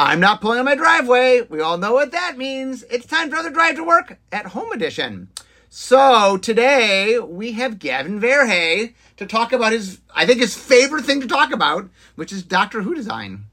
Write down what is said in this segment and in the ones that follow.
I'm not pulling on my driveway. We all know what that means. It's time for another drive to work at home edition. So today we have Gavin Verhey to talk about his, I think his favorite thing to talk about, which is Doctor Who design.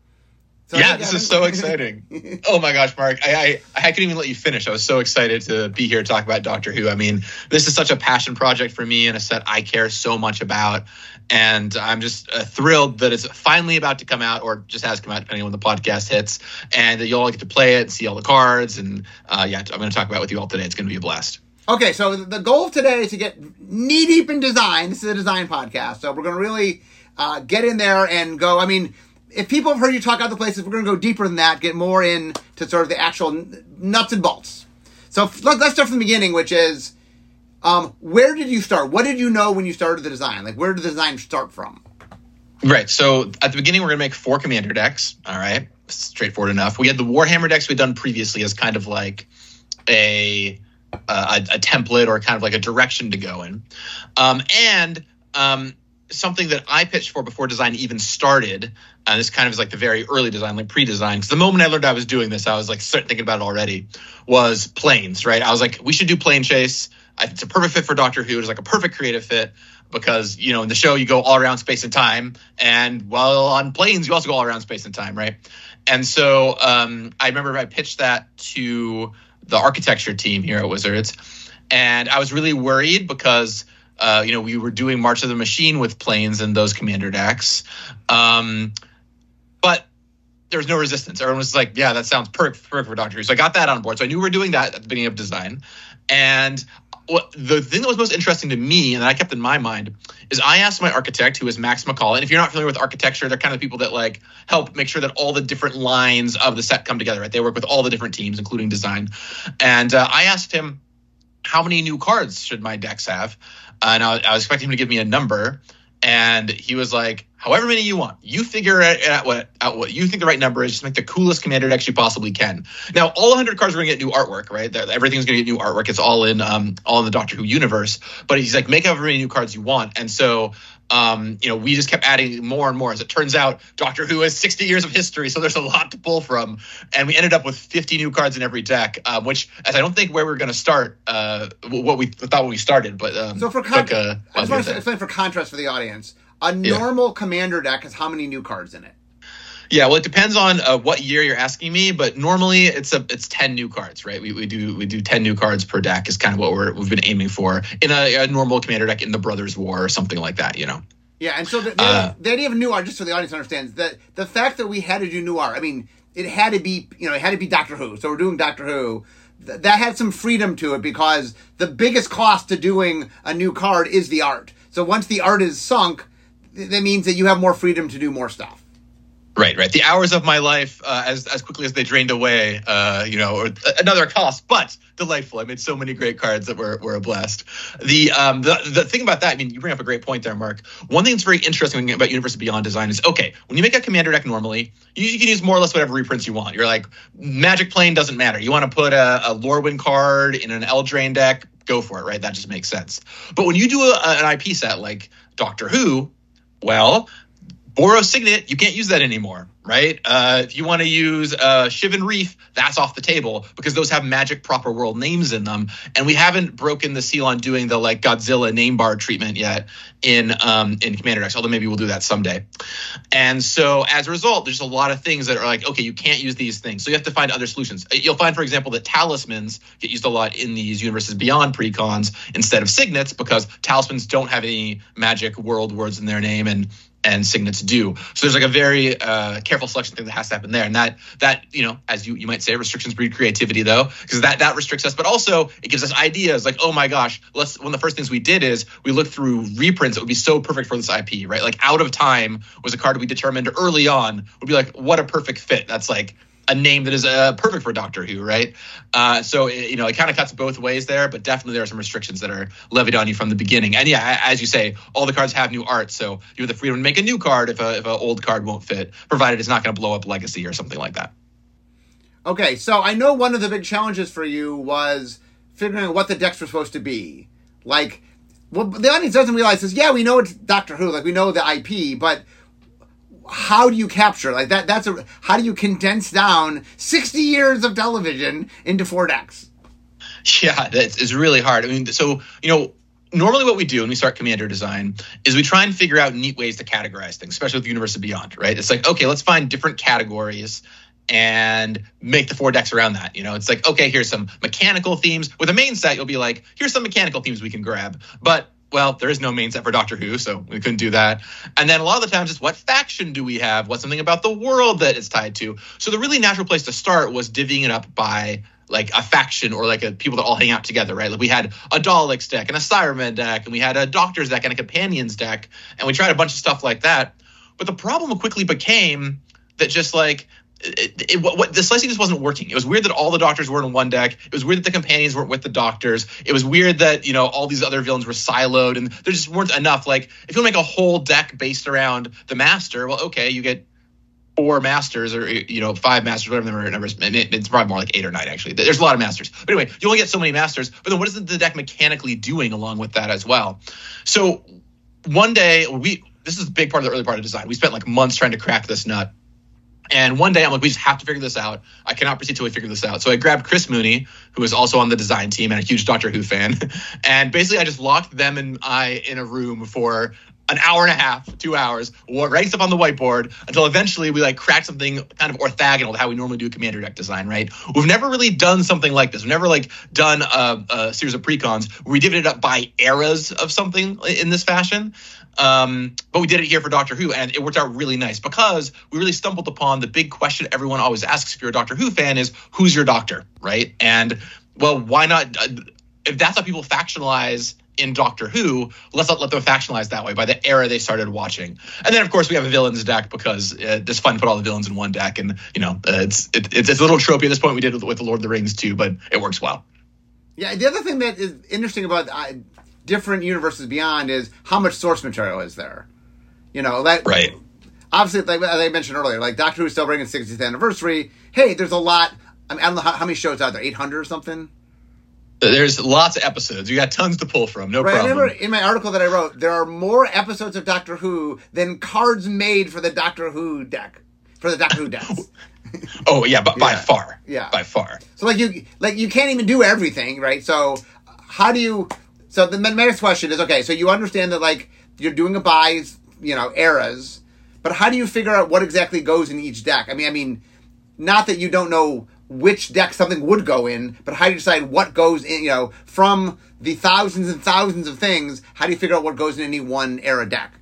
So yeah, this is so exciting. oh my gosh, Mark. I, I, I couldn't even let you finish. I was so excited to be here to talk about Doctor Who. I mean, this is such a passion project for me and a set I care so much about. And I'm just uh, thrilled that it's finally about to come out, or just has come out, depending on when the podcast hits, and that you'll all get to play it and see all the cards. And uh, yeah, I'm going to talk about it with you all today. It's going to be a blast. Okay, so the goal today is to get knee deep in design. This is a design podcast, so we're going to really uh, get in there and go. I mean, if people have heard you talk other places, we're going to go deeper than that, get more into sort of the actual nuts and bolts. So let, us start from the beginning, which is um, where did you start? What did you know when you started the design? Like, where did the design start from? Right. So at the beginning, we're going to make four commander decks. All right. Straightforward enough. We had the Warhammer decks we'd done previously as kind of like a, a, a template or kind of like a direction to go in. Um, and um, something that I pitched for before design even started. Uh, this kind of is like the very early design, like pre-design. Because the moment I learned I was doing this, I was like starting thinking about it already. Was planes, right? I was like, we should do Planechase. It's a perfect fit for Doctor Who. It's like a perfect creative fit because you know in the show you go all around space and time, and while on planes you also go all around space and time, right? And so um, I remember I pitched that to the architecture team here at Wizards, and I was really worried because uh, you know, we were doing March of the Machine with planes and those commander decks. Um, but was no resistance. Everyone was like, yeah, that sounds perfect, perfect for Doctor Who. So I got that on board. So I knew we were doing that at the beginning of design. And what the thing that was most interesting to me and that I kept in my mind is I asked my architect, who is Max McCall. And if you're not familiar with architecture, they're kind of the people that like help make sure that all the different lines of the set come together, right? They work with all the different teams, including design. And uh, I asked him, how many new cards should my decks have? and I, I was expecting him to give me a number, and he was like, "However many you want, you figure out what out what you think the right number is. Just make the coolest commander deck you possibly can." Now, all 100 cards are going to get new artwork, right? Everything's going to get new artwork. It's all in um all in the Doctor Who universe. But he's like, make however many new cards you want, and so um, you know, we just kept adding more and more. As it turns out, Doctor Who has 60 years of history, so there's a lot to pull from. And we ended up with 50 new cards in every deck, um, which, as I don't think where we are going to start, uh, what we thought when we started. But um, so for con- took, I just want to explain for contrast for the audience. A normal yeah. commander deck has how many new cards in it? Yeah, well, it depends on uh, what year you're asking me, but normally it's a it's ten new cards, right? We, we do we do ten new cards per deck is kind of what we're we've been aiming for in a, a normal commander deck in the Brothers War or something like that, you know. Yeah, and so the, the, uh, the idea of new art, just so the audience understands, that the fact that we had to do new art, I mean, it had to be you know it had to be Doctor Who, so we're doing Doctor Who. that had some freedom to it because the biggest cost to doing a new card is the art. So once the art is sunk, that means that you have more freedom to do more stuff. Right, right. The hours of my life, uh, as as quickly as they drained away, uh, you know, another cost, but delightful. I made so many great cards that were, were a blast. The um the, the thing about that, I mean, you bring up a great point there, Mark. One thing that's very interesting about Universe Beyond design is okay, when you make a commander deck normally, you, you, can use more or less whatever reprints you want. You're like, Magic Plane doesn't matter. You want to put a, a Lorwyn card in an Eldraine deck, go for it, right? That just makes sense. But when you do a, an IP set like Doctor Who, well, Boros Signet, you can't use that anymore, right? Uh, if you want to use uh, Shivan Reef, that's off the table because those have magic proper world names in them, and we haven't broken the seal on doing the like Godzilla name bar treatment yet in um, in Commander Decks. Although maybe we'll do that someday. And so as a result, there's a lot of things that are like, okay, you can't use these things, so you have to find other solutions. You'll find, for example, that talismans get used a lot in these universes beyond precons instead of signets because talismans don't have any magic world words in their name and and signets do. So there's like a very uh, careful selection thing that has to happen there, and that that you know, as you you might say, restrictions breed creativity though, because that that restricts us, but also it gives us ideas like, oh my gosh, let's. One of the first things we did is we looked through reprints that would be so perfect for this IP, right? Like Out of Time was a card we determined early on would be like, what a perfect fit. That's like a name that is uh, perfect for Doctor Who, right? Uh, so it, you know, it kind of cuts both ways there, but definitely there are some restrictions that are levied on you from the beginning. And yeah, as you say, all the cards have new art, so you have the freedom to make a new card if a if an old card won't fit, provided it's not going to blow up Legacy or something like that. Okay, so I know one of the big challenges for you was figuring out what the decks were supposed to be. Like, well, the audience doesn't realize this. Yeah, we know it's Doctor Who, like we know the IP, but how do you capture like that? That's a how do you condense down sixty years of television into four decks? Yeah, that's it's really hard. I mean, so you know, normally what we do when we start commander design is we try and figure out neat ways to categorize things, especially with the Universe of Beyond, right? It's like, okay, let's find different categories and make the four decks around that. You know, it's like, okay, here's some mechanical themes. With a main set, you'll be like, here's some mechanical themes we can grab. But well, there is no main set for Doctor Who, so we couldn't do that. And then a lot of the times it's what faction do we have? What's something about the world that it's tied to? So the really natural place to start was divvying it up by like a faction or like a people that all hang out together, right? Like we had a Daleks deck and a Cybermen deck, and we had a Doctors deck and a Companions deck, and we tried a bunch of stuff like that. But the problem quickly became that just like it, it, what, the slicing just wasn't working. It was weird that all the doctors were in one deck. It was weird that the companions weren't with the doctors. It was weird that you know all these other villains were siloed, and there just weren't enough. Like if you want to make a whole deck based around the master, well, okay, you get four masters or you know five masters, whatever the number is. It's probably more like eight or nine actually. There's a lot of masters, but anyway, you only get so many masters. But then what is the deck mechanically doing along with that as well? So one day we this is a big part of the early part of design. We spent like months trying to crack this nut. And one day I'm like, we just have to figure this out. I cannot proceed till we figure this out. So I grabbed Chris Mooney, who is also on the design team and a huge Doctor Who fan. And basically I just locked them and I in a room for an hour and a half, two hours, writing stuff on the whiteboard until eventually we like cracked something kind of orthogonal to how we normally do commander deck design, right? We've never really done something like this. We've never like done a, a series of precons where we divvied it up by eras of something in this fashion. Um, but we did it here for Doctor Who, and it worked out really nice because we really stumbled upon the big question everyone always asks if you're a Doctor Who fan is who's your doctor, right? And well, why not? Uh, if that's how people factionalize in Doctor Who, let's not let them factionalize that way by the era they started watching. And then, of course, we have a villains deck because uh, it's fun to put all the villains in one deck, and you know, uh, it's it, it's, a little tropey at this point. We did with, with the Lord of the Rings too, but it works well. Yeah, the other thing that is interesting about uh, different universes beyond is how much source material is there. You know that right. Obviously, like as I mentioned earlier, like Doctor Who is celebrating its 60th anniversary. Hey, there's a lot. I, mean, I don't know how, how many shows out there, 800 or something. There's lots of episodes. You got tons to pull from. No right, problem. Remember in my article that I wrote, there are more episodes of Doctor Who than cards made for the Doctor Who deck for the Doctor Who decks. oh yeah, but yeah. by far. Yeah, by far. So like you like you can't even do everything, right? So how do you? So the next question is okay. So you understand that like you're doing a buy, you know, eras, but how do you figure out what exactly goes in each deck? I mean, I mean, not that you don't know which deck something would go in, but how do you decide what goes in? You know, from the thousands and thousands of things, how do you figure out what goes in any one era deck?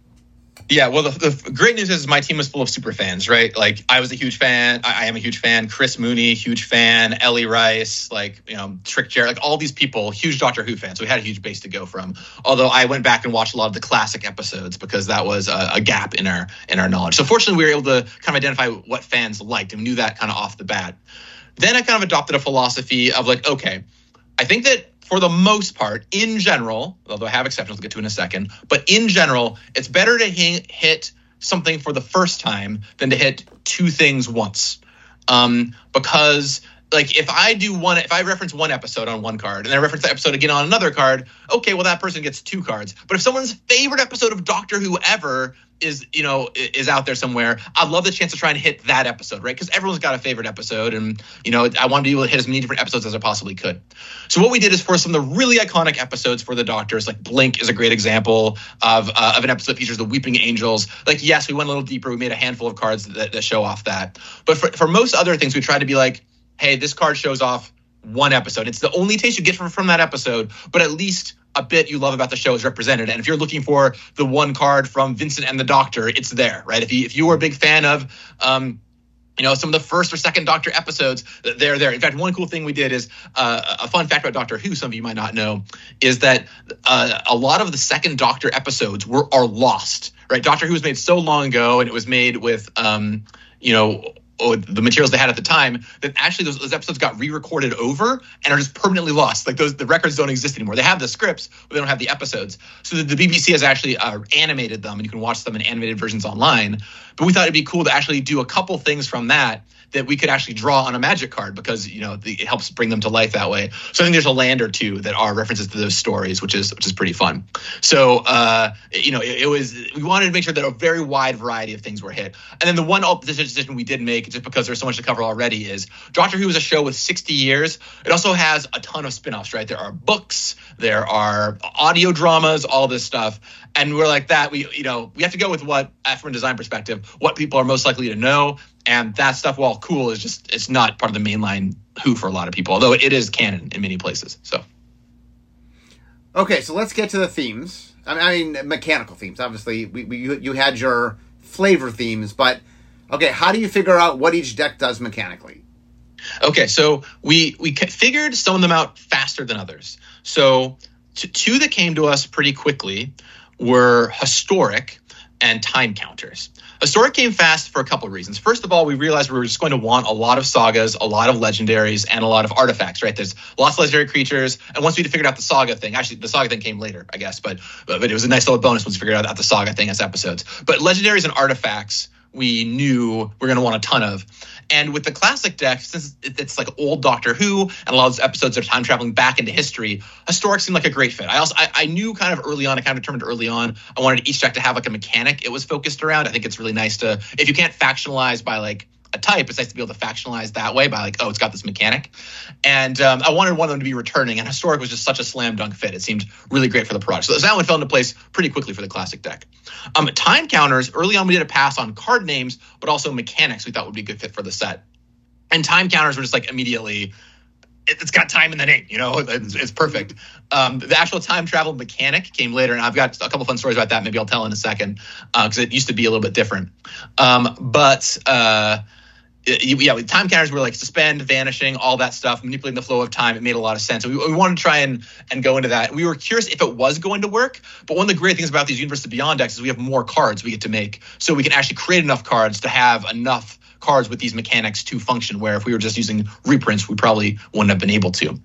Yeah, well, the, the, great news is my team was full of super fans, right? Like, I was a huge fan. I, I, am a huge fan. Chris Mooney, huge fan. Ellie Rice, like, you know, Trick Jarrett, like all these people, huge Doctor Who fans. So we had a huge base to go from. Although I went back and watched a lot of the classic episodes because that was a, a gap in our in our knowledge. So fortunately, we were able to kind of identify what fans liked and knew that kind of off the bat. Then I kind of adopted a philosophy of like, okay, I think that for the most part, in general, although I have exceptions, we'll get to in a second, but in general, it's better to hit something for the first time than to hit two things once. Um, because like if I do one, if I reference one episode on one card and I reference the episode again on another card, okay, well that person gets two cards. But if someone's favorite episode of Doctor Who ever is you know is out there somewhere, I'd love the chance to try and hit that episode, right? Because everyone's got a favorite episode, and you know I want to be able to hit as many different episodes as I possibly could. So what we did is for some of the really iconic episodes for the Doctors, like Blink is a great example of uh, of an episode that features the Weeping Angels. Like yes, we went a little deeper. We made a handful of cards that, that show off that. But for for most other things, we tried to be like hey, this card shows off one episode. It's the only taste you get from, from that episode, but at least a bit you love about the show is represented. And if you're looking for the one card from Vincent and the Doctor, it's there, right? If you if you were a big fan of um, you know some of the first or second doctor episodes they're there in fact one cool thing we did is uh, a fun fact about doctor who some of you might not know is that uh, a lot of the second doctor episodes were are lost right doctor who was made so long ago and it was made with um, you know oh, the materials they had at the time that actually those, those episodes got re-recorded over and are just permanently lost. Like those the records don't exist anymore. They have the scripts, but they don't have the episodes. So the, the BBC has actually uh, animated them, and you can watch them in animated versions online. But we thought it'd be cool to actually do a couple things from that that we could actually draw on a magic card because you know the, it helps bring them to life that way. So I think there's a land or two that are references to those stories, which is which is pretty fun. So uh, you know it, it, was we wanted to make sure that a very wide variety of things were hit. And then the one decision we did make, just because there's so much to cover already, is Doctor Who is a show with 60 years. It also has a ton of spin-offs, right? There are books, there are audio dramas, all this stuff and we're like that we you know we have to go with what from a design perspective what people are most likely to know and that stuff while cool is just it's not part of the mainline who for a lot of people although it is canon in many places so. Okay so let's get to the themes. I mean mechanical themes. Obviously we, we you, you had your flavor themes but okay how do you figure out what each deck does mechanically? Okay so we we figured some of them out faster than others. So two that came to us pretty quickly were historic and time counters. Historic came fast for a couple of reasons. First of all, we realized we were just going to want a lot of sagas, a lot of legendaries, and a lot of artifacts, right? There's lots of legendary creatures. And once we figured out the saga thing, actually, the saga thing came later, I guess, but, but it was a nice little bonus once we figured out the saga thing as episodes. But legendaries and artifacts, we knew we are going to want a ton of. And with the classic deck, since it's like old Doctor Who and a lot of episodes are time traveling back into history, historic seemed like a great fit. I also I, I, knew kind of early on, I kind of determined early on, I wanted each deck to have like a mechanic it was focused around. I think it's really nice to if you can't factionalize by like a type, it's nice to be able to factionalize that way by like, oh, it's got this mechanic. And um, I wanted one of them to be returning, and historic was just such a slam dunk fit. It seemed really great for the product. So that one fell into place pretty quickly for the classic deck. Um, time counters early on we did a pass on card names, but also mechanics we thought would be a good fit for the set. And time counters were just like immediately it's got time in the name, you know, it's, it's perfect. Um, the actual time travel mechanic came later, and I've got a couple fun stories about that. Maybe I'll tell in a second because uh, it used to be a little bit different. Um, but uh, yeah, time counters were like suspend, vanishing, all that stuff, manipulating the flow of time. It made a lot of sense. We, we wanted to try and and go into that. We were curious if it was going to work. But one of the great things about these Universes Beyond decks is we have more cards we get to make, so we can actually create enough cards to have enough cards with these mechanics to function. Where if we were just using reprints, we probably wouldn't have been able to.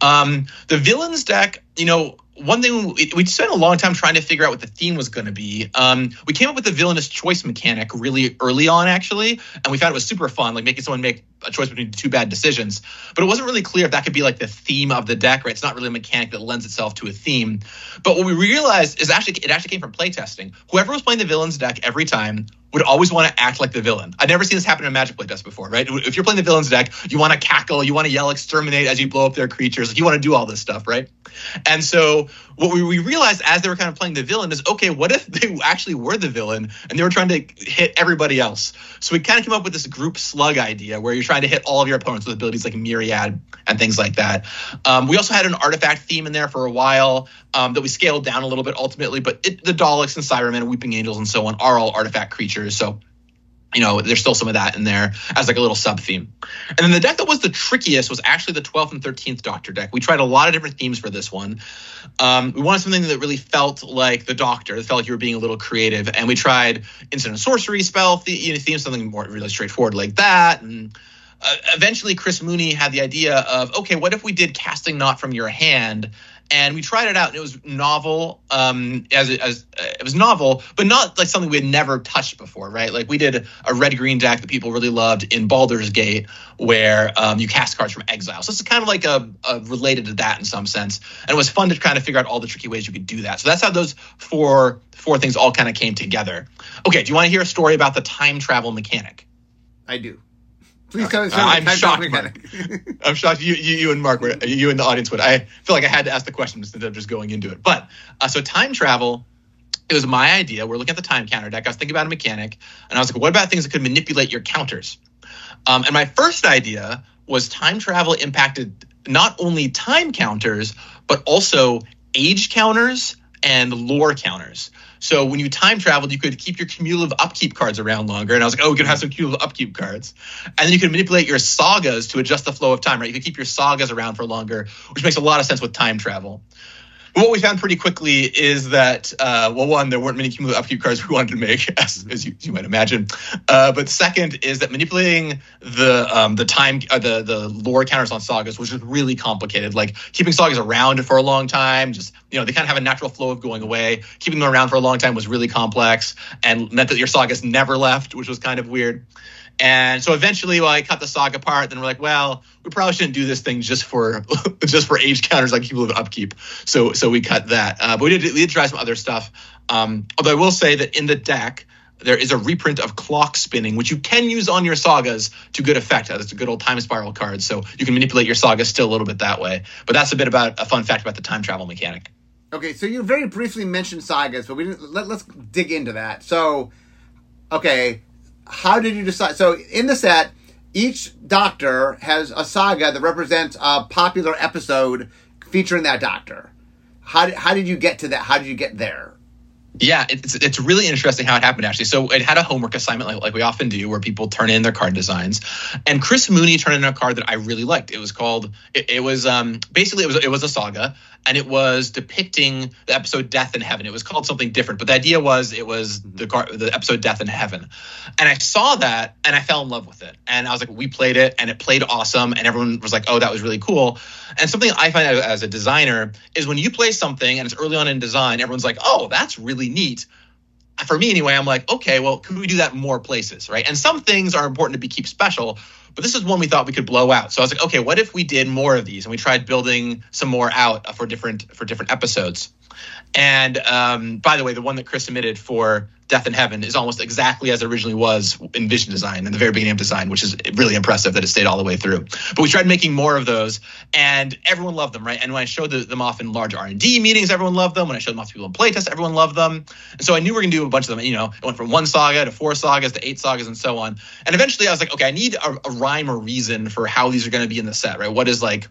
Um, the villains deck, you know, one thing we spent a long time trying to figure out what the theme was going to be. Um, we came up with the villainous choice mechanic really early on, actually, and we found it was super fun, like making someone make a choice between two bad decisions. But it wasn't really clear if that could be like the theme of the deck, right? It's not really a mechanic that lends itself to a theme. But what we realized is actually it actually came from playtesting. Whoever was playing the villains deck every time would always want to act like the villain. I've never seen this happen in a Magic playtest before, right? If you're playing the villains deck, you want to cackle, you want to yell exterminate as you blow up their creatures, like you want to do all this stuff, right? And so what we, we realized as they were kind of playing the villain is okay, what if they actually were the villain and they were trying to hit everybody else? So we kind of came up with this group slug idea where you're trying to hit all of your opponents with abilities like Myriad and things like that. Um, we also had an artifact theme in there for a while um, that we scaled down a little bit ultimately, but it, the Daleks and Cybermen, Weeping Angels, and so on are all artifact creatures. So you know, there's still some of that in there as like a little sub theme. And then the deck that was the trickiest was actually the 12th and 13th Doctor deck. We tried a lot of different themes for this one. Um, we wanted something that really felt like the Doctor, that felt like you were being a little creative. And we tried instant sorcery spell the, you know, theme, something more really straightforward like that. And uh, eventually, Chris Mooney had the idea of, okay, what if we did casting not from your hand? And we tried it out and it was novel um as, as uh, it was novel but not like something we had never touched before right? Like we did a red green deck that people really loved in Baldur's Gate where um, you cast cards from exile. So it's kind of like a, a, related to that in some sense. And it was fun to kind of figure out all the tricky ways you could do that. So that's how those four four things all kind of came together. Okay do you want to hear a story about the time travel mechanic? I do Please come. Uh, I'm shocked. I'm shocked. You, you, you and Mark, were, you and the audience would. I feel like I had to ask the question instead of just going into it. But uh, so time travel. It was my idea. We're looking at the time counter deck. I was thinking about a mechanic, and I was like, what about things that could manipulate your counters? Um, and my first idea was time travel impacted not only time counters, but also age counters and lore counters. So when you time traveled, you could keep your cumulative upkeep cards around longer. And I was like, oh, we could have some cumulative upkeep cards. And then you could manipulate your sagas to adjust the flow of time, right? You could keep your sagas around for longer, which makes a lot of sense with time travel. What we found pretty quickly is that uh, well, one, there weren't many cumulative upkeep cards we wanted to make, as, as you, you, might imagine. Uh, but second is that manipulating the um, the time uh, the the lore counters on sagas was just really complicated. Like keeping sagas around for a long time, just you know they kind of have a natural flow of going away. Keeping them around for a long time was really complex and meant that your sagas never left, which was kind of weird. And so eventually, well, I cut the saga apart. Then we're like, well, we probably shouldn't do this thing just for just for age counters like people with upkeep. So so we cut that. Uh, but we did we did try some other stuff. Um, although I will say that in the deck there is a reprint of Clockspinning, which you can use on your sagas to good effect. That's a good old time spiral card, so you can manipulate your sagas still a little bit that way. But that's a bit about a fun fact about the time travel mechanic. Okay, so you very briefly mentioned sagas, but we didn't. Let, let's dig into that. So, okay, how did you decide? So in the set, each doctor has a saga that represents a popular episode featuring that doctor. How did, how did you get to that? How did you get there? Yeah, it's it's really interesting how it happened actually. So it had a homework assignment like, like we often do, where people turn in their card designs, and Chris Mooney turned in a card that I really liked. It was called it, it was um basically it was it was a saga, and it was depicting the episode Death in Heaven. It was called something different, but the idea was it was the the episode Death in Heaven. And I saw that and I fell in love with it. And I was like, we played it and it played awesome, and everyone was like, oh, that was really cool. And something I find as a designer is when you play something and it's early on in design, everyone's like, oh, that's really neat for me anyway, I'm like, okay, well, could we do that in more places, right? And some things are important to be keep special, but this is one we thought we could blow out. So I was like, okay, what if we did more of these and we tried building some more out for different for different episodes? And um, by the way, the one that Chris submitted for Death in Heaven is almost exactly as it originally was in Vision Design in the very beginning of design, which is really impressive that it stayed all the way through. But we tried making more of those, and everyone loved them, right? And when I showed them off in large R and D meetings, everyone loved them. When I showed them off to people in playtest, everyone loved them. And so I knew we are gonna do a bunch of them. You know, it went from one saga to four sagas to eight sagas and so on. And eventually, I was like, okay, I need a, a rhyme or reason for how these are going to be in the set, right? What is like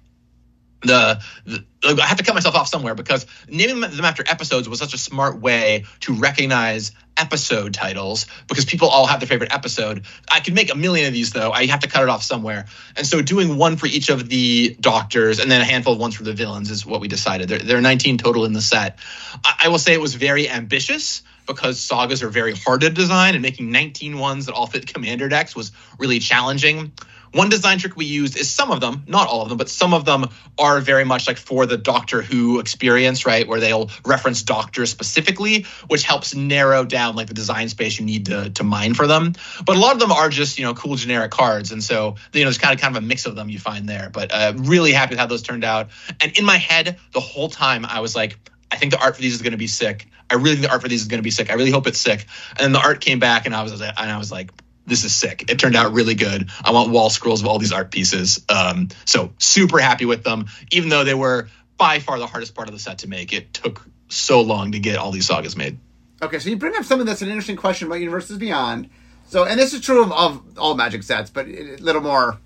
the, the, I have to cut myself off somewhere because naming them after episodes was such a smart way to recognize episode titles because people all have their favorite episode. I could make a million of these though. I have to cut it off somewhere. And so doing one for each of the doctors and then a handful of ones for the villains is what we decided. There, there are 19 total in the set. I, I will say it was very ambitious because sagas are very hard to design and making 19 ones that all fit commander decks was really challenging. One design trick we used is some of them, not all of them, but some of them are very much like for the Doctor Who experience, right? Where they'll reference doctors specifically, which helps narrow down like the design space you need to, to mine for them. But a lot of them are just, you know, cool generic cards. And so, you know, there's kind of kind of a mix of them you find there. But uh, really happy with how those turned out. And in my head, the whole time I was like, I think the art for these is going to be sick. I really think the art for these is going to be sick. I really hope it's sick. And then the art came back, and I was and I was like, this is sick. It turned out really good. I want wall scrolls of all these art pieces. Um, so super happy with them, even though they were by far the hardest part of the set to make. It took so long to get all these sagas made. Okay, so you bring up something that's an interesting question about Universes Beyond. So, and this is true of, of all Magic sets, but a little more.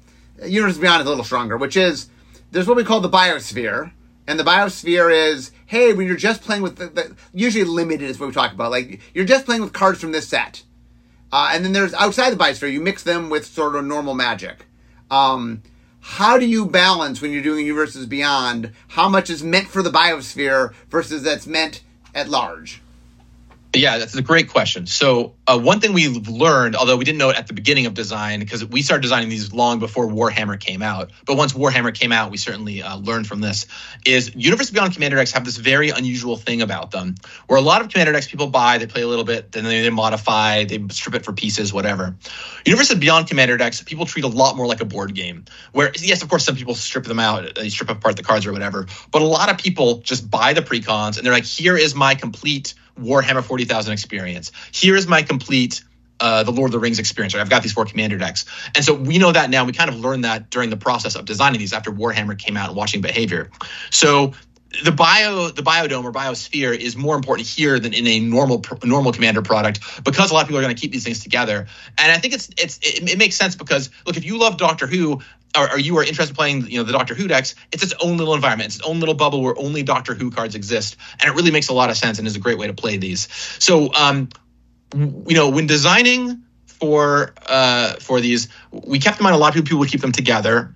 Universes Beyond is a little stronger, which is there's what we call the biosphere, and the biosphere is hey, when you're just playing with the, the usually limited is what we talk about. Like you're just playing with cards from this set uh, and then there's outside the biosphere, you mix them with sort of normal magic. Um, how do you balance when you're doing universes beyond how much is meant for the biosphere versus that's meant at large? Yeah, that's a great question. So, uh, one thing we've learned, although we didn't know it at the beginning of design, because we started designing these long before Warhammer came out, but once Warhammer came out, we certainly uh, learned from this, is Universe Beyond Commander decks have this very unusual thing about them, where a lot of Commander decks people buy, they play a little bit, then they, they modify, they strip it for pieces, whatever. Universe Beyond Commander decks, people treat a lot more like a board game, where, yes, of course, some people strip them out, they strip apart the cards or whatever, but a lot of people just buy the precons and they're like, here is my complete – Warhammer 40,000 experience. Here is my complete uh, the Lord of the Rings experience. Right? I've got these four commander decks, and so we know that now. We kind of learned that during the process of designing these after Warhammer came out and watching behavior. So the bio the biodome or biosphere is more important here than in a normal normal commander product because a lot of people are going to keep these things together. And i think it's it's it, it, makes sense because look if you love doctor who or, or, you are interested in playing you know the doctor who decks it's its own little environment. It's its own little bubble where only doctor who cards exist. And it really makes a lot of sense and is a great way to play these. So um you know when designing for uh for these we kept in mind a lot of people would keep them together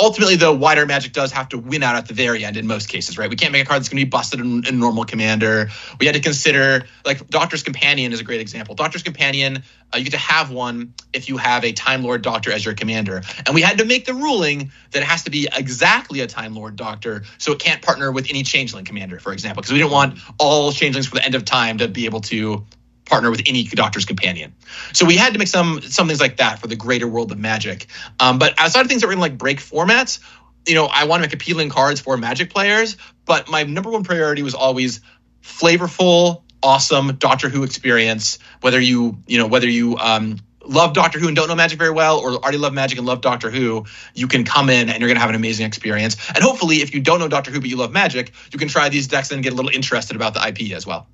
ultimately, though, wider magic does have to win out at the very end in most cases, right? We can't make a card that's going to be busted in, in normal commander. We had to consider, like, Doctor's Companion is a great example. Doctor's Companion, uh, you get to have one if you have a Time Lord Doctor as your commander. And we had to make the ruling that it has to be exactly a Time Lord Doctor, so it can't partner with any Changeling commander, for example, because we didn't want all Changelings for the end of time to be able to partner with any doctor's companion. So we had to make some some things like that for the greater world of magic. Um, but outside of things that were to like break formats, you know, I want to make appealing cards for magic players, but my number one priority was always flavorful, awesome Doctor Who experience. Whether you, you know, whether you um, love Doctor Who and don't know magic very well, or already love magic and love Doctor Who, you can come in and you're going to have an amazing experience. And hopefully, if you don't know Doctor Who but you love magic, you can try these decks and get a little interested about the IP as well.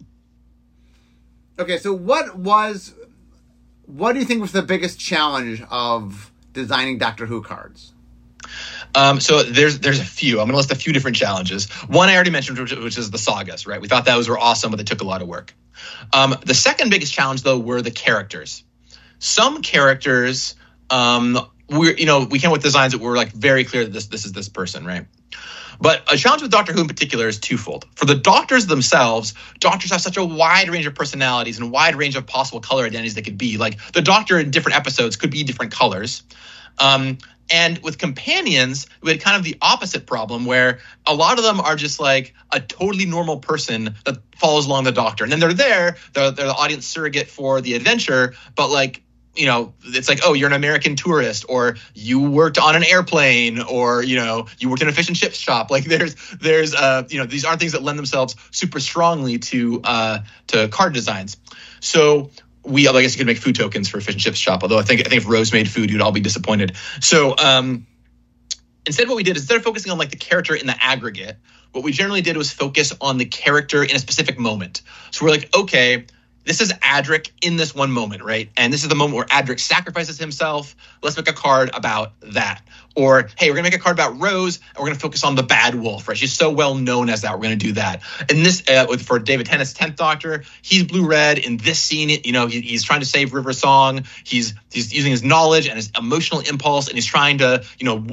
Okay, so what was what do you think was the biggest challenge of designing Doctor Who cards? Um, so there's there's a few. I'm gonna list a few different challenges. One I already mentioned, which, which is the sagas. Right, we thought those were awesome, but they took a lot of work. Um, the second biggest challenge, though, were the characters. Some characters, um, we you know we came with designs that were like very clear that this this is this person, right? But a challenge with Doctor Who in particular is twofold. For the doctors themselves, doctors have such a wide range of personalities and wide range of possible color identities they could be. Like the doctor in different episodes could be different colors. Um, and with companions, we had kind of the opposite problem where a lot of them are just like a totally normal person that follows along the doctor. And then they're there, they're, they're the audience surrogate for the adventure, but like you know, it's like, oh, you're an American tourist, or you worked on an airplane, or you know, you worked in a fish and chips shop. Like there's, there's, uh, you know, these aren't things that lend themselves super strongly to uh, to card designs. So we, I guess you could make food tokens for a fish and chips shop. Although I think, I think if Rose made food, you'd all be disappointed. So um, instead, what we did is instead of focusing on like the character in the aggregate, what we generally did was focus on the character in a specific moment. So we're like, okay this is Adric in this one moment, right? And this is the moment where Adric sacrifices himself. Let's make a card about that. Or, hey, we're gonna make a card about Rose, and we're gonna focus on the bad wolf, right? She's so well known as that. We're gonna do that. And this, uh, for David Tennant's tenth Doctor, he's blue red in this scene. You know, he, he's trying to save River Song. He's he's using his knowledge and his emotional impulse, and he's trying to, you know,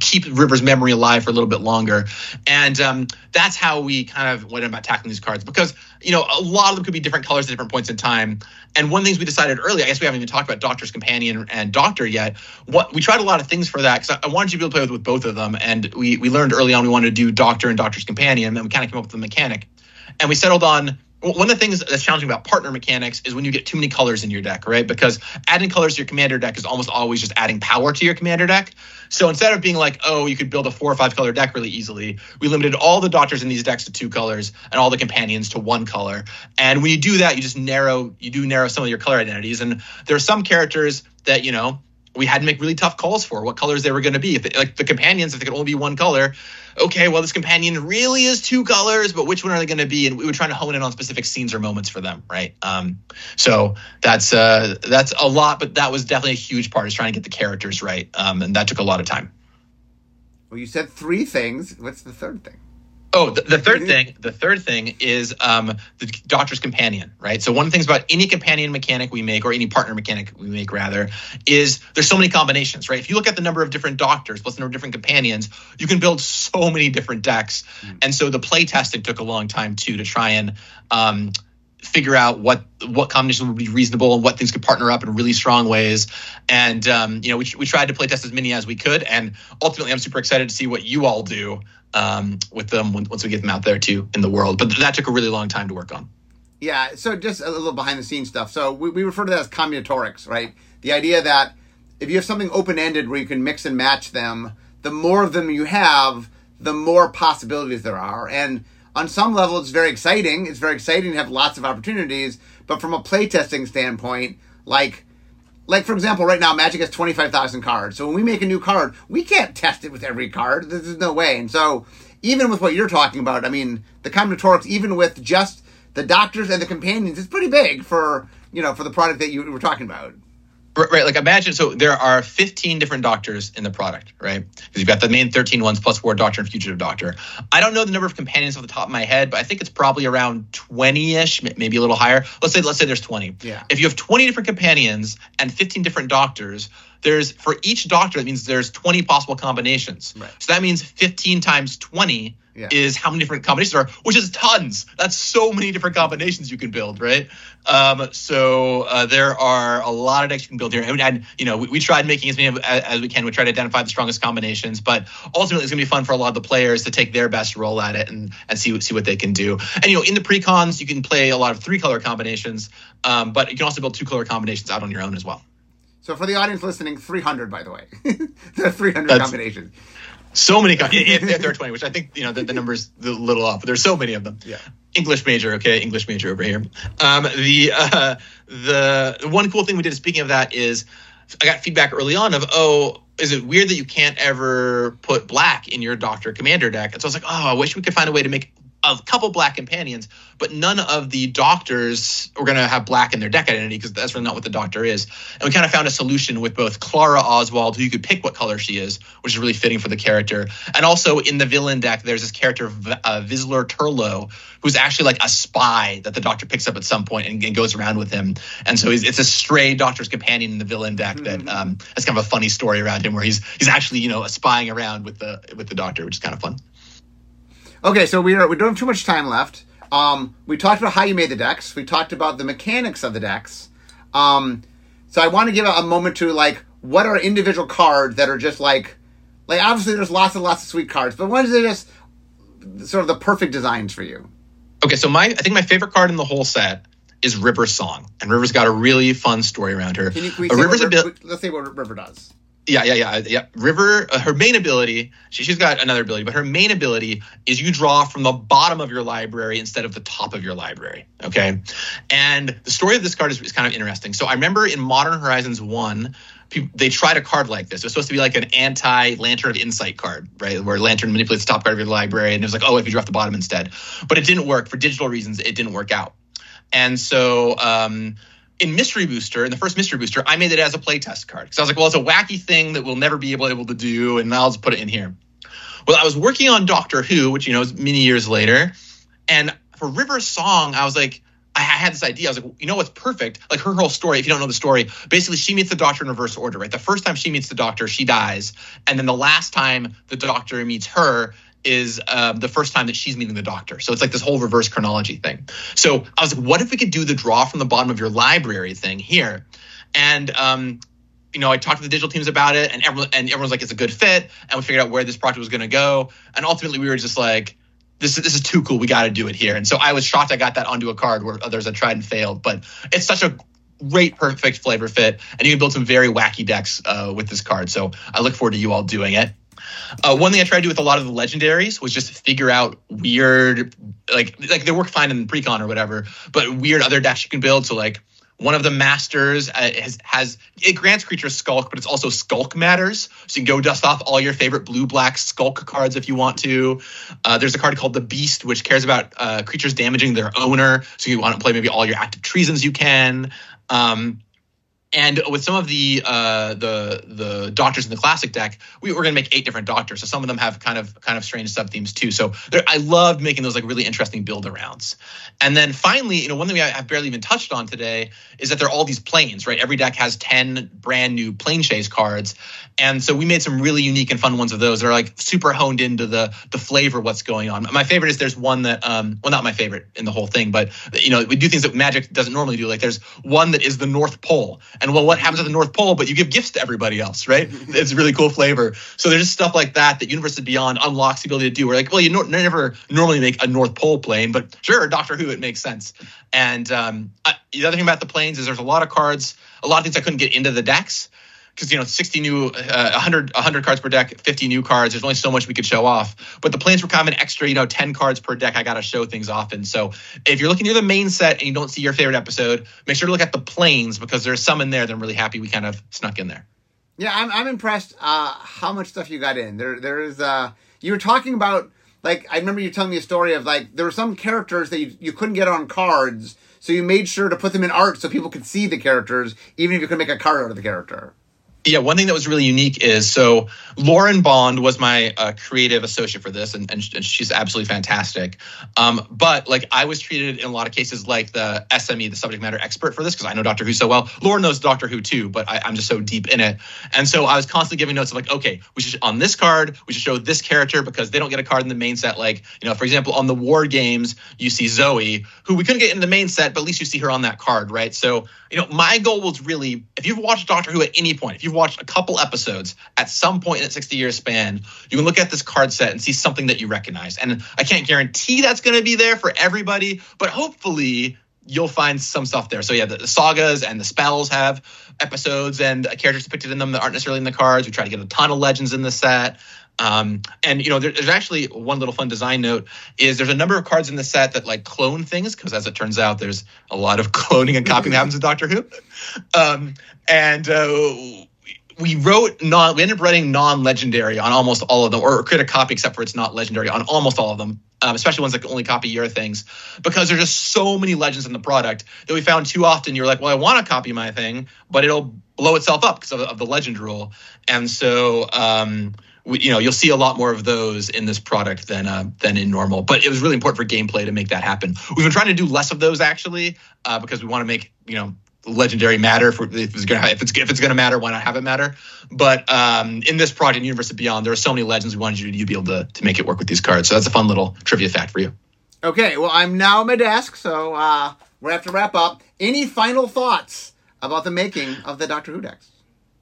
keep River's memory alive for a little bit longer. And um, that's how we kind of went about tackling these cards because, you know, a lot of them could be different colors at different points in time. And one of the things we decided early, I guess we haven't even talked about Doctor's Companion and Doctor yet. What we tried a lot of things for that because I wanted you to be able to play with, with both of them. And we, we learned early on we wanted to do Doctor and Doctor's Companion. And we kind of came up with the mechanic. And we settled on one of the things that's challenging about partner mechanics is when you get too many colors in your deck, right? Because adding colors to your commander deck is almost always just adding power to your commander deck. So instead of being like, oh, you could build a four or five color deck really easily, we limited all the doctors in these decks to two colors and all the companions to one color. And when you do that, you just narrow, you do narrow some of your color identities. And there are some characters that, you know, we had to make really tough calls for what colors they were going to be. Like the companions, if they could only be one color, okay, well this companion really is two colors, but which one are they going to be? And we were trying to hone in on specific scenes or moments for them, right? Um, so that's uh, that's a lot, but that was definitely a huge part is trying to get the characters right, um, and that took a lot of time. Well, you said three things. What's the third thing? Oh, the, the, third thing, the third thing is um, the doctor's companion, right? So one of the things about any companion mechanic we make, or any partner mechanic we make, rather, is there's so many combinations, right? If you look at the number of different doctors plus the number of different companions, you can build so many different decks. Mm. And so the play testing took a long time too to try and um, figure out what what combinations would be reasonable and what things could partner up in really strong ways. And um, you know, we, we tried to play test as many as we could. And ultimately, I'm super excited to see what you all do um, with them once we get them out there too in the world. But that took a really long time to work on. Yeah, so just a little behind the scenes stuff. So we, we refer to that as combinatorics, right? The idea that if you have something open ended where you can mix and match them, the more of them you have, the more possibilities there are. And on some level, it's very exciting. It's very exciting to have lots of opportunities. But from a playtesting standpoint, like like for example, right now Magic has twenty five thousand cards. So when we make a new card, we can't test it with every card. There's no way. And so even with what you're talking about, I mean, the combinatorics, even with just the doctors and the companions, is pretty big for you know for the product that you were talking about. Right, like imagine so there are 15 different doctors in the product, right? Because you've got the main 13 ones plus War Doctor and Fugitive Doctor. I don't know the number of companions off the top of my head, but I think it's probably around 20-ish, maybe a little higher. Let's say let's say there's 20. Yeah. If you have 20 different companions and 15 different doctors, there's for each doctor, that means there's 20 possible combinations. Right. So that means 15 times 20 Yeah. is how many different combinations there are, which is tons. That's so many different combinations you can build, right? Um, so uh, there are a lot of decks you can build here, and, and you know we, we tried making as many as, as we can. We try to identify the strongest combinations, but ultimately it's gonna be fun for a lot of the players to take their best roll at it and and see see what they can do. And you know in the precons you can play a lot of three color combinations, um, but you can also build two color combinations out on your own as well. So for the audience listening, 300 by the way. the 300 That's- combinations. So many, com- if, there are 20, which I think you know the, the number's a little off, but there's so many of them. Yeah. English major, okay, English major over here. Um, the uh, the the one cool thing we did, speaking of that, is I got feedback early on of oh, is it weird that you can't ever put black in your Doctor Commander deck? And so I was like, oh, I wish we could find a way to make a couple black companions, but none of the doctors were going to have black in their deck identity because that's really not what the doctor is. And we kind of found a solution with both Clara Oswald, who you could pick what color she is, which is really fitting for the character. And also in the villain deck, there's this character, uh, Turlough, who's actually like a spy that the doctor picks up at some point and, and goes around with him. And so he's, it's a stray doctor's companion in the villain deck that um, has kind of a funny story around him where he's he's actually you know spying around with the with the doctor, which is kind of fun. Okay, so we are we don't have too much time left. Um, we talked about how you made the decks. We talked about the mechanics of the decks. Um, so I want to give a, a moment to like what are individual cards that are just like like obviously there's lots and lots of sweet cards, but ones that are just sort of the perfect designs for you. Okay, so my I think my favorite card in the whole set is River's Song, and River's got a really fun story around her. Can you, can Uh, River's what, abil- let's say what River does. Yeah, yeah, yeah, yeah. River, uh, her main ability, she, she's got another ability, but her main ability is you draw from the bottom of your library instead of the top of your library. Okay. And the story of this card is, is kind of interesting. So I remember in Modern Horizons 1, people, they tried a card like this. It was supposed to be like an anti Lantern of Insight card, right? Where Lantern manipulates the top card of your library, and it was like, oh, if you draw off the bottom instead. But it didn't work for digital reasons. It didn't work out. And so um, in Mystery Booster, in the first Mystery Booster, I made it as a playtest card because I was like, well, it's a wacky thing that we'll never be able, able to do, and I'll just put it in here. Well, I was working on Doctor Who, which you know is many years later, and for River Song, I was like, I had this idea. I was like, you know what's perfect? Like her whole story. If you don't know the story, basically she meets the Doctor in reverse order, right? The first time she meets the Doctor, she dies, and then the last time the Doctor meets her is um, the first time that she's meeting the Doctor. So it's like this whole reverse chronology thing. So I was like, what if we could do the draw from the bottom of your library thing here? And um, you know, I talked to the digital teams about it, and everyone and everyone's like, it's a good fit, and we figured out where this project was going to go, and ultimately we were just like, this is this is too cool, we got to do it here. And so I was shocked I got that onto a card where others had tried and failed, but it's such a great, perfect flavor fit, and you can build some very wacky decks uh, with this card. So I look forward to you all doing it. Uh, one thing I tried to do with a lot of the legendaries was just figure out weird, like like they work fine in precon or whatever, but weird other decks you can build. So like one of the masters uh, has, has it grants creatures skulk, but it's also skulk matters. So you can go dust off all your favorite blue black skulk cards if you want to. Uh, there's a card called the Beast, which cares about uh, creatures damaging their owner. So you want to play maybe all your Act of Treasons you can. Um, and with some of the uh, the the doctors in the classic deck, we were going to make eight different doctors. So some of them have kind of kind of strange sub themes too. So there, I loved making those like really interesting build arounds. And then finally, you know, one thing I have barely even touched on today is that there are all these planes, right? Every deck has ten brand new Planechase cards, and so we made some really unique and fun ones of those that are like super honed into the the flavor what's going on. My favorite is there's one that um well not my favorite in the whole thing, but you know we do things that Magic doesn't normally do. Like there's one that is the North Pole, well, what happens at the North Pole? But you give gifts to everybody else, right? it's a really cool flavor. So there's just stuff like that that Universes Beyond unlocks the ability to do. We're like, well, you no- never normally make a North Pole plane, but sure, Doctor Who, it makes sense. And um, I, the other thing about the planes is there's a lot of cards, a lot of things I couldn't get into the decks because you know 60 new uh, 100 100 cards per deck 50 new cards there's only so much we could show off but the planes were kind of an extra you know 10 cards per deck i gotta show things off and so if you're looking near the main set and you don't see your favorite episode make sure to look at the planes because there's some in there that i'm really happy we kind of snuck in there Yeah, I'm I'm impressed uh, how much stuff you got in. There there is uh you were talking about like I remember you telling me a story of like there were some characters that you, you couldn't get on cards, so you made sure to put them in art so people could see the characters, even if you couldn't make a card out of the character. Yeah, one thing that was really unique is so Lauren Bond was my uh, creative associate for this, and, and, she's absolutely fantastic. Um, but like I was treated in a lot of cases like the SME, the subject matter expert for this, because I know Doctor Who so well. Lauren knows Doctor Who too, but I, am just so deep in it, and so I was constantly giving notes of like, okay, we should on this card, we should show this character because they don't get a card in the main set. Like you know, for example, on the War games, you see Zoe, who we couldn't get in the main set, but at least you see her on that card, right? So you know, my goal was really if you've watched Doctor Who at any point, if you've watched a couple episodes at some point in that 60 year span, you can look at this card set and see something that you recognize. And I can't guarantee that's going to be there for everybody, but hopefully you'll find some stuff there. So yeah, the, the, sagas and the spells have episodes and characters depicted in them that aren't necessarily in the cards. We try to get a ton of legends in the set. Um, and you know, there, there's actually one little fun design note is there's a number of cards in the set that like clone things because as it turns out, there's a lot of cloning and copying that happens in Doctor Who. Um, and uh, we wrote non we ended up writing non-legendary on almost all of them or create a copy except for it's not legendary on almost all of them um, especially ones that can only copy your things because there's just so many legends in the product that we found too often. You're like well i want to copy my thing but it'll blow itself up because of, of, the legend rule. And so um, we, you know you'll see a lot more of those in this product than uh, than in normal. But it was really important for gameplay to make that happen. We've been trying to do less of those actually uh, because we want to make you know legendary matter if, if it's gonna if it's if it's gonna matter why not have it matter? But um, in this project Universes Beyond there are so many legends we wanted you to, you be able to, to make it work with these cards. So that's a fun little trivia fact for you. Okay well i'm now at my desk so uh, we have to wrap up. Any final thoughts about the making of the doctor who decks?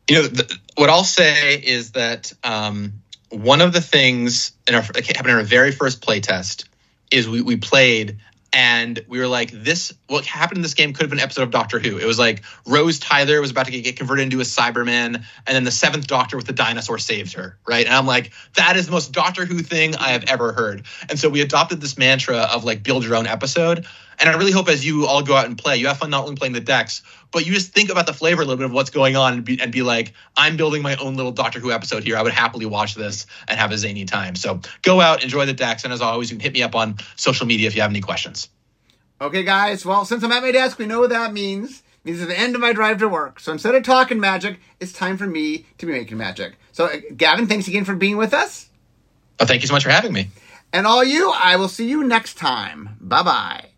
You know the, what i'll say is that um, one of the things in our happened in our very first play test is we, we played and we were like, this what happened in this game could have been an episode of Doctor Who. It was like Rose Tyler was about to get, converted into a Cyberman, and then the seventh Doctor with the dinosaur saved her, right? And I'm like, that is the most Doctor Who thing I have ever heard. And so we adopted this mantra of like build your own episode. And I really hope as you all go out and play, you have fun not only playing the decks, but you just think about the flavor a little bit of what's going on and be, and be like, I'm building my own little Doctor Who episode here. I would happily watch this and have a zany time. So go out, enjoy the decks, and as always, you can hit me up on social media if you have any questions. Okay, guys. Well, since I'm at my desk, we know what that means. It means it's the end of my drive to work. So instead of talking magic, it's time for me to be making magic. So, uh, Gavin, thanks again for being with us. Oh, thank you so much for having me. And all you, I will see you next time. Bye bye.